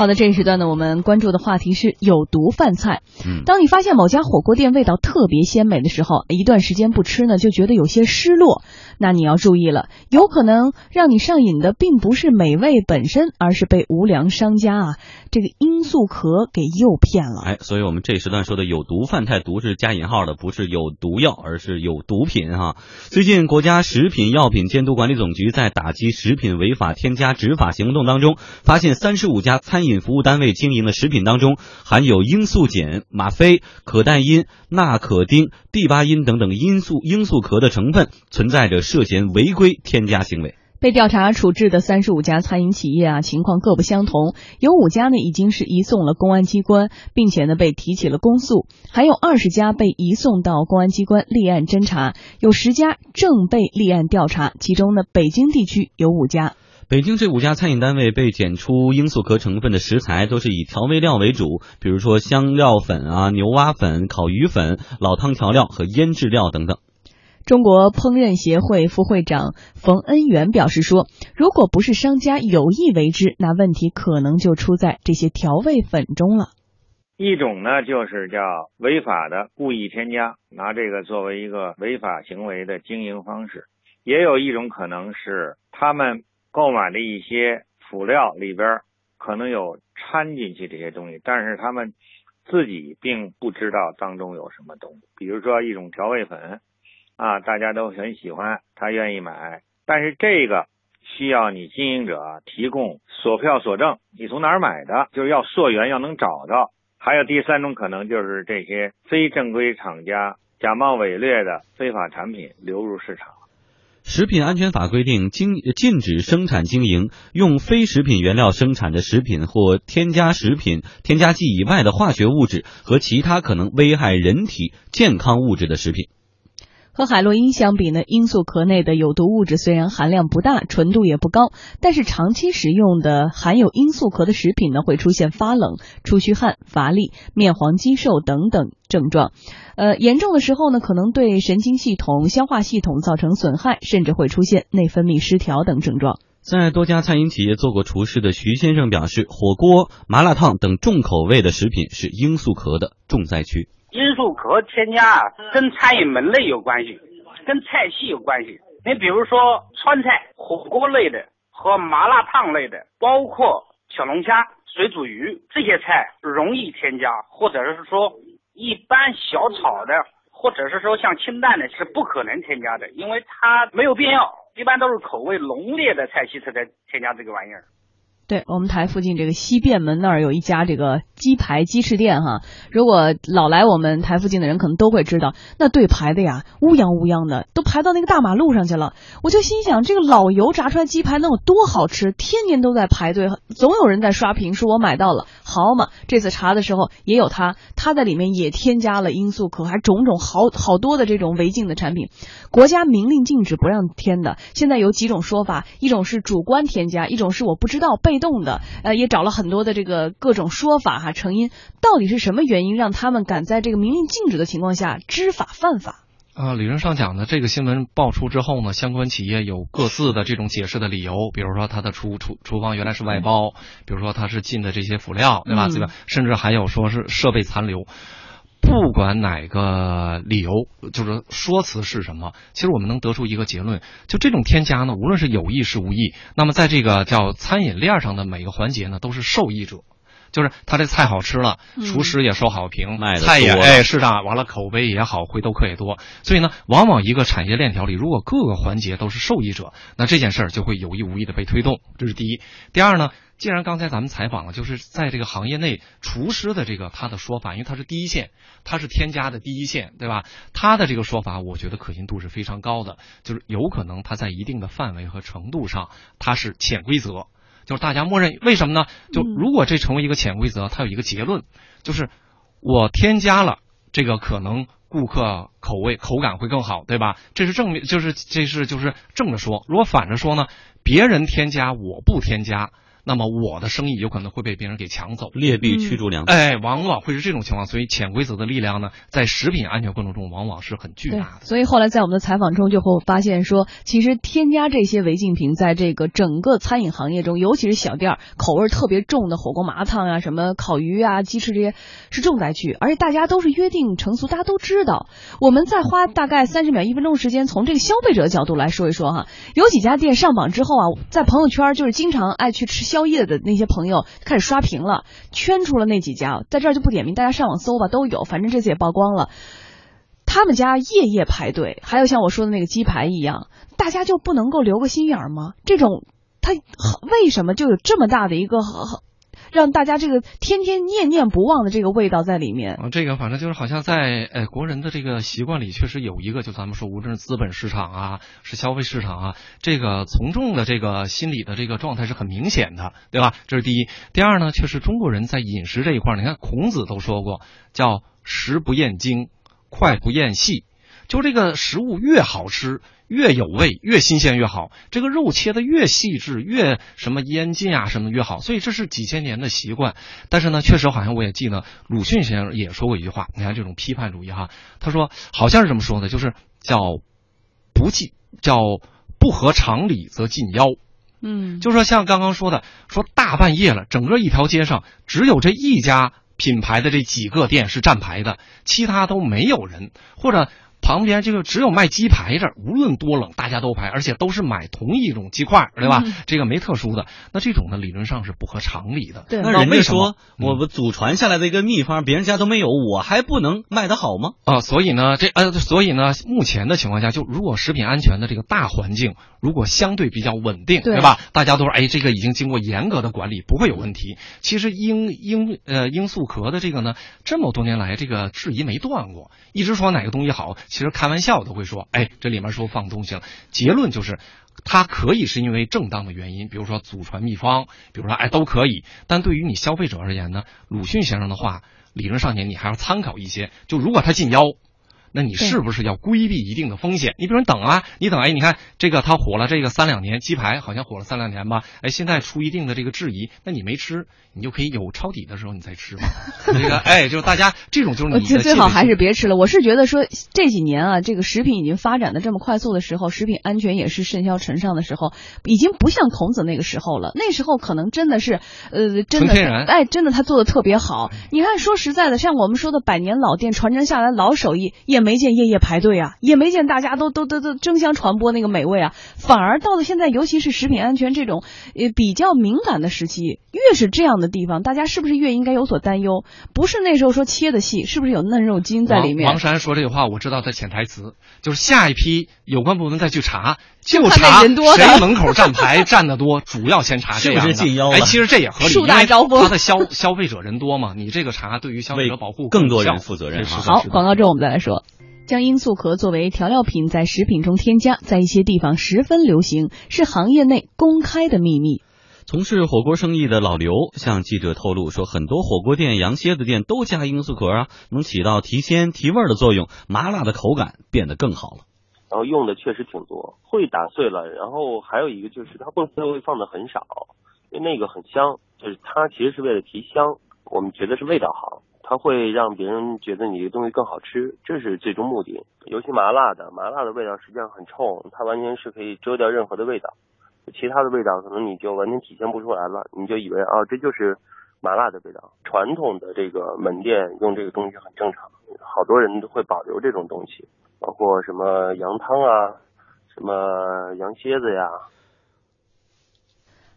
好的，这一时段呢，我们关注的话题是有毒饭菜。嗯，当你发现某家火锅店味道特别鲜美的时候，一段时间不吃呢，就觉得有些失落。那你要注意了，有可能让你上瘾的并不是美味本身，而是被无良商家啊这个罂粟壳给诱骗了。哎，所以我们这一时段说的有毒饭菜，毒是加引号的，不是有毒药，而是有毒品哈。最近，国家食品药品监督管理总局在打击食品违法添加执法行动当中，发现三十五家餐饮服务单位经营的食品当中含有罂粟碱、吗啡、可待因、纳可丁、地巴因等等罂粟罂粟壳的成分，存在着涉嫌违规添加行为。被调查处置的三十五家餐饮企业啊，情况各不相同。有五家呢已经是移送了公安机关，并且呢被提起了公诉；还有二十家被移送到公安机关立案侦查，有十家正被立案调查。其中呢，北京地区有五家。北京这五家餐饮单位被检出罂粟壳成分的食材都是以调味料为主，比如说香料粉啊、牛蛙粉、烤鱼粉、老汤调料和腌制料等等。中国烹饪协会副会长冯恩元表示说：“如果不是商家有意为之，那问题可能就出在这些调味粉中了。一种呢，就是叫违法的故意添加，拿这个作为一个违法行为的经营方式；也有一种可能是他们购买的一些辅料里边可能有掺进去这些东西，但是他们自己并不知道当中有什么东西，比如说一种调味粉。”啊，大家都很喜欢，他愿意买，但是这个需要你经营者提供索票索证，你从哪儿买的，就是要溯源，要能找到。还有第三种可能，就是这些非正规厂家假冒伪劣的非法产品流入市场。食品安全法规定，经禁止生产经营用非食品原料生产的食品或添加食品添加剂以外的化学物质和其他可能危害人体健康物质的食品。和海洛因相比呢，罂粟壳内的有毒物质虽然含量不大，纯度也不高，但是长期食用的含有罂粟壳的食品呢，会出现发冷、出虚汗、乏力、面黄肌瘦等等症状。呃，严重的时候呢，可能对神经系统、消化系统造成损害，甚至会出现内分泌失调等症状。在多家餐饮企业做过厨师的徐先生表示，火锅、麻辣烫等重口味的食品是罂粟壳的重灾区。罂粟壳添加啊，跟餐饮门类有关系，跟菜系有关系。你比如说川菜、火锅类的和麻辣烫类的，包括小龙虾、水煮鱼这些菜容易添加，或者是说一般小炒的，或者是说像清淡的，是不可能添加的，因为它没有必要。一般都是口味浓烈的菜系才在添加这个玩意儿。对我们台附近这个西便门那儿有一家这个鸡排鸡翅店哈，如果老来我们台附近的人可能都会知道，那队排的呀乌泱乌泱的，都排到那个大马路上去了。我就心想，这个老油炸出来鸡排能有多好吃？天天都在排队，总有人在刷屏说我买到了。好嘛，这次查的时候也有他，他在里面也添加了罂粟壳，还种种好好多的这种违禁的产品。国家明令禁止不让添的，现在有几种说法，一种是主观添加，一种是我不知道被。动的，呃，也找了很多的这个各种说法哈，成因到底是什么原因让他们敢在这个明令禁止的情况下知法犯法？啊，理论上讲呢，这个新闻爆出之后呢，相关企业有各自的这种解释的理由，比如说他的厨厨厨房原来是外包，比如说他是进的这些辅料，对吧？对吧？甚至还有说是设备残留。不管哪个理由，就是说辞是什么，其实我们能得出一个结论：就这种添加呢，无论是有意是无意，那么在这个叫餐饮链上的每个环节呢，都是受益者。就是他这菜好吃了，厨师也收好评，菜也哎是的，完了口碑也好，回头客也多。所以呢，往往一个产业链条里，如果各个环节都是受益者，那这件事儿就会有意无意的被推动。这是第一。第二呢？既然刚才咱们采访了，就是在这个行业内厨师的这个他的说法，因为他是第一线，他是添加的第一线，对吧？他的这个说法，我觉得可信度是非常高的，就是有可能他在一定的范围和程度上，他是潜规则，就是大家默认。为什么呢？就如果这成为一个潜规则，它有一个结论，就是我添加了这个，可能顾客口味口感会更好，对吧？这是正面，就是这是就是正着说。如果反着说呢？别人添加，我不添加。那么我的生意有可能会被别人给抢走，劣币驱逐良。哎，往往会是这种情况，所以潜规则的力量呢，在食品安全过程中往往是很巨大的。所以后来在我们的采访中就会发现说，其实添加这些违禁品在这个整个餐饮行业中，尤其是小店儿，口味特别重的火锅麻辣烫啊、什么烤鱼啊、鸡翅这些是重灾区，而且大家都是约定成俗，大家都知道。我们再花大概三十秒、一分钟时间，从这个消费者的角度来说一说哈，有几家店上榜之后啊，在朋友圈就是经常爱去吃宵夜的那些朋友开始刷屏了，圈出了那几家，在这儿就不点名，大家上网搜吧，都有，反正这次也曝光了。他们家夜夜排队，还有像我说的那个鸡排一样，大家就不能够留个心眼儿吗？这种他为什么就有这么大的一个让大家这个天天念念不忘的这个味道在里面？啊，这个反正就是好像在呃国人的这个习惯里，确实有一个，就咱们说，无论是资本市场啊，是消费市场啊，这个从众的这个心理的这个状态是很明显的，对吧？这是第一。第二呢，确实中国人在饮食这一块，你看孔子都说过，叫食不厌精。快不厌细，就这个食物越好吃，越有味，越新鲜越好。这个肉切的越细致，越什么腌制啊什么越好。所以这是几千年的习惯。但是呢，确实好像我也记得鲁迅先生也说过一句话，你看这种批判主义哈，他说好像是这么说的，就是叫不进叫不合常理则进妖。嗯，就说像刚刚说的，说大半夜了，整个一条街上只有这一家。品牌的这几个店是站牌的，其他都没有人，或者旁边这个只有卖鸡排这儿，无论多冷，大家都排，而且都是买同一种鸡块，对吧？这个没特殊的，那这种呢，理论上是不合常理的。对，那人家说我们祖传下来的一个秘方，别人家都没有，我还不能卖得好吗？啊，所以呢，这呃，所以呢，目前的情况下，就如果食品安全的这个大环境如果相对比较稳定，对吧？大家都说，哎，这个已经经过严格的管理，不会有问题。其实罂罂呃罂粟壳的这个呢，这么多年来这个质疑没断过，一直说哪个东西好，其实开玩笑都会说，哎，这里面是不是放东西了？结论就是，它可以是因为正当的原因，比如说祖传秘方，比如说哎都可以。但对于你消费者而言呢，鲁迅先生的话，理论上讲你还要参考一些。就如果他进妖。那你是不是要规避一定的风险？你比如等啊，你等哎，你看这个它火了这个三两年，鸡排好像火了三两年吧？哎，现在出一定的这个质疑，那你没吃，你就可以有抄底的时候你再吃嘛。这个哎，就是大家这种就是你的最好还是别吃了。我是觉得说这几年啊，这个食品已经发展的这么快速的时候，食品安全也是甚嚣尘上的时候，已经不像孔子那个时候了。那时候可能真的是呃，真的哎，真的他做的特别好。你看说实在的，像我们说的百年老店传承下来老手艺也。没见夜夜排队啊，也没见大家都都都都争相传播那个美味啊，反而到了现在，尤其是食品安全这种呃比较敏感的时期，越是这样的地方，大家是不是越应该有所担忧？不是那时候说切的细，是不是有嫩肉精在里面？王山说这个话，我知道他潜台词就是下一批有关部门再去查，就查谁门口站牌 站得多，主要先查这样的。哎，其实这也合理，树大招风他的消消费者人多嘛，你这个查对于消费者保护更多人负责任。好，广告之后我们再来说。将罂粟壳作为调料品在食品中添加，在一些地方十分流行，是行业内公开的秘密。从事火锅生意的老刘向记者透露说，很多火锅店、羊蝎子店都加罂粟壳啊，能起到提鲜提味的作用，麻辣的口感变得更好了。然后用的确实挺多，会打碎了。然后还有一个就是它凤丝会放的很少，因为那个很香，就是它其实是为了提香，我们觉得是味道好。它会让别人觉得你的东西更好吃，这是最终目的。尤其麻辣的，麻辣的味道实际上很冲，它完全是可以遮掉任何的味道，其他的味道可能你就完全体现不出来了，你就以为啊这就是麻辣的味道。传统的这个门店用这个东西很正常，好多人都会保留这种东西，包括什么羊汤啊，什么羊蝎子呀。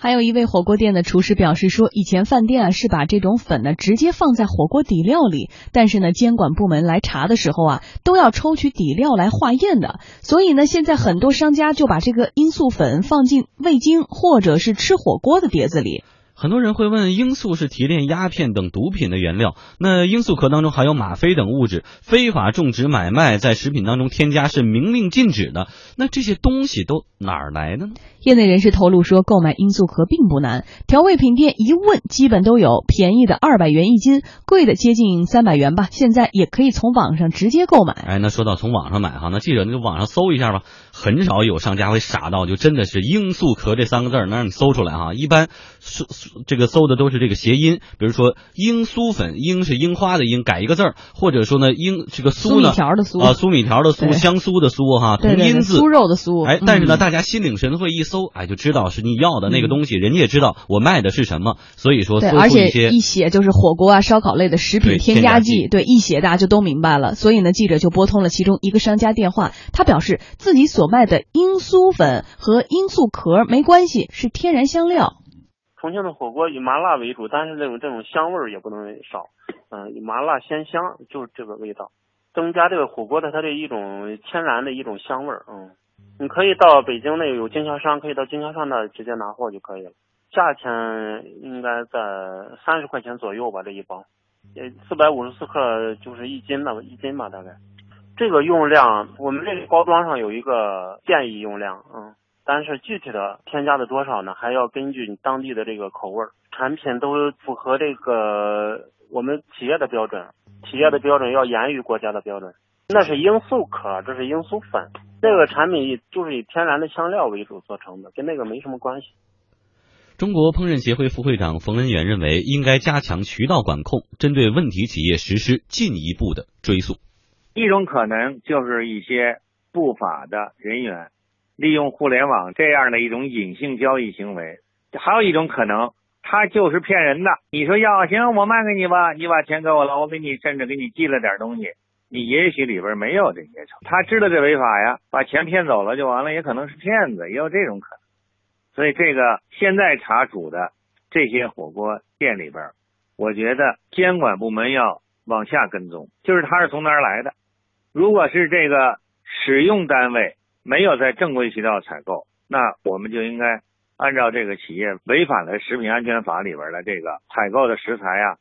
还有一位火锅店的厨师表示说，以前饭店啊是把这种粉呢直接放在火锅底料里，但是呢监管部门来查的时候啊都要抽取底料来化验的，所以呢现在很多商家就把这个罂粟粉放进味精或者是吃火锅的碟子里。很多人会问，罂粟是提炼鸦片等毒品的原料，那罂粟壳当中含有吗啡等物质，非法种植买卖在食品当中添加是明令禁止的。那这些东西都哪儿来的呢？业内人士透露说，购买罂粟壳并不难，调味品店一问，基本都有，便宜的二百元一斤，贵的接近三百元吧。现在也可以从网上直接购买。哎，那说到从网上买哈，那记者那就网上搜一下吧。很少有商家会傻到就真的是罂粟壳这三个字能让你搜出来哈。一般搜这个搜的都是这个谐音，比如说罂粟粉，罂是樱花的罂，改一个字儿，或者说呢罂这个酥呢米条的酥啊酥米条的对酥，香酥的酥哈，同音字。酥肉的酥哎，但是呢，嗯大家心领神会一搜，哎，就知道是你要的那个嗯东西，人家也知道我卖的是什么，所以说对，搜而且出一些一写就是火锅啊、烧烤类的食品添加剂剂，对，一写大家就都明白了。所以呢，记者就拨通了其中一个商家电话，他表示自己所卖的罂粟粉和罂粟壳没关系，是天然香料。重庆的火锅以麻辣为主，但是这种这种香味儿也不能少，嗯、以麻辣鲜香，就是这个味道，增加这个火锅的它的一种天然的一种香味儿，嗯，你可以到北京那个有经销商，可以到经销商那儿直接拿货就可以了，价钱应该在三十块钱左右吧，这一包，呃，四百五十四克就是一斤的一斤吧，大概。这个用量，我们这个包装上有一个建议用量，嗯，但是具体的添加的多少呢，还要根据你当地的这个口味儿，产品都符合这个我们企业的标准，企业的标准要严于国家的标准。那是罂粟壳，这是罂粟粉，这个产品就是以天然的香料为主做成的，跟那个没什么关系。中国烹饪协会副会长冯恩远认为，应该加强渠道管控，针对问题企业实施进一步的追溯。一种可能就是一些不法的人员利用互联网这样的一种隐性交易行为，还有一种可能，他就是骗人的。你说要行，我卖给你吧，你把钱给我了，我给你甚至给你寄了点东西，你也许里边没有这些成，他知道这违法呀，把钱骗走了就完了，也可能是骗子，也有这种可能。所以这个现在查处的这些火锅店里边，我觉得监管部门要往下跟踪，就是他是从哪儿来的。如果是这个使用单位没有在正规渠道采购，那我们就应该按照这个企业违反了食品安全法里边的这个采购的食材啊，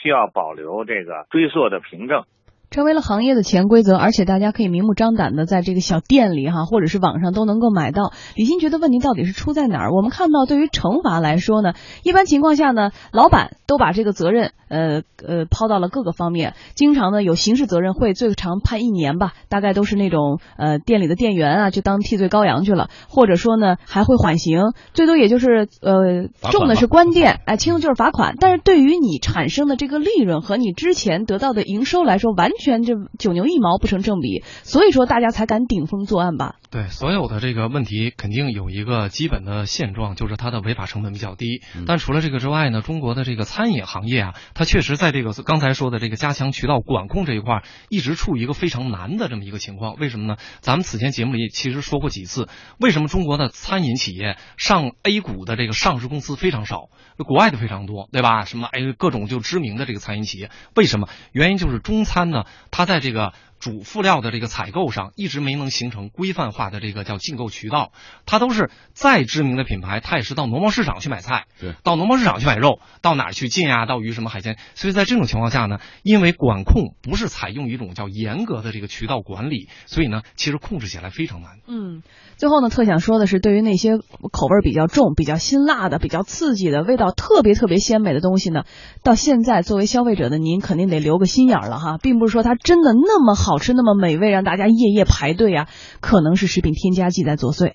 需要保留这个追溯的凭证。成为了行业的潜规则，而且大家可以明目张胆的在这个小店里哈，或者是网上都能够买到。李欣觉得问题到底是出在哪儿？我们看到，对于惩罚来说呢，一般情况下呢，老板都把这个责任呃呃抛到了各个方面，经常呢有刑事责任会最长判一年吧，大概都是那种呃店里的店员啊就当替罪羔羊去了，或者说呢还会缓刑，最多也就是呃重的是关店，哎轻的就是罚款。但是对于你产生的这个利润和你之前得到的营收来说，完全这九牛一毛不成正比，所以说大家才敢顶风作案吧。对，所有的这个问题肯定有一个基本的现状，就是它的违法成本比较低。嗯但除了这个之外呢，中国的这个餐饮行业啊，它确实在这个刚才说的这个加强渠道管控这一块，一直处于一个非常难的这么一个情况。为什么呢？咱们此前节目里其实说过几次，为什么中国的餐饮企业上 A 股的这个上市公司非常少，国外的非常多，对吧？什么哎各种就知名的这个餐饮企业，为什么？原因就是中餐呢，它在这个主辅料的这个采购上一直没能形成规范化的这个叫进购渠道，它都是再知名的品牌，它也是到农贸市场去买菜，对，到农贸市场去买肉，到哪儿去进啊？到鱼什么海鲜？所以在这种情况下呢，因为管控不是采用一种叫严格的这个渠道管理，所以呢，其实控制起来非常难。嗯，最后呢，特想说的是，对于那些口味比较重、比较辛辣的、比较刺激的、味道特别特别鲜美的东西呢，到现在作为消费者的您肯定得留个心眼儿了哈，并不是它真的那么好吃、那么美味，让大家夜夜排队啊，可能是食品添加剂在作祟。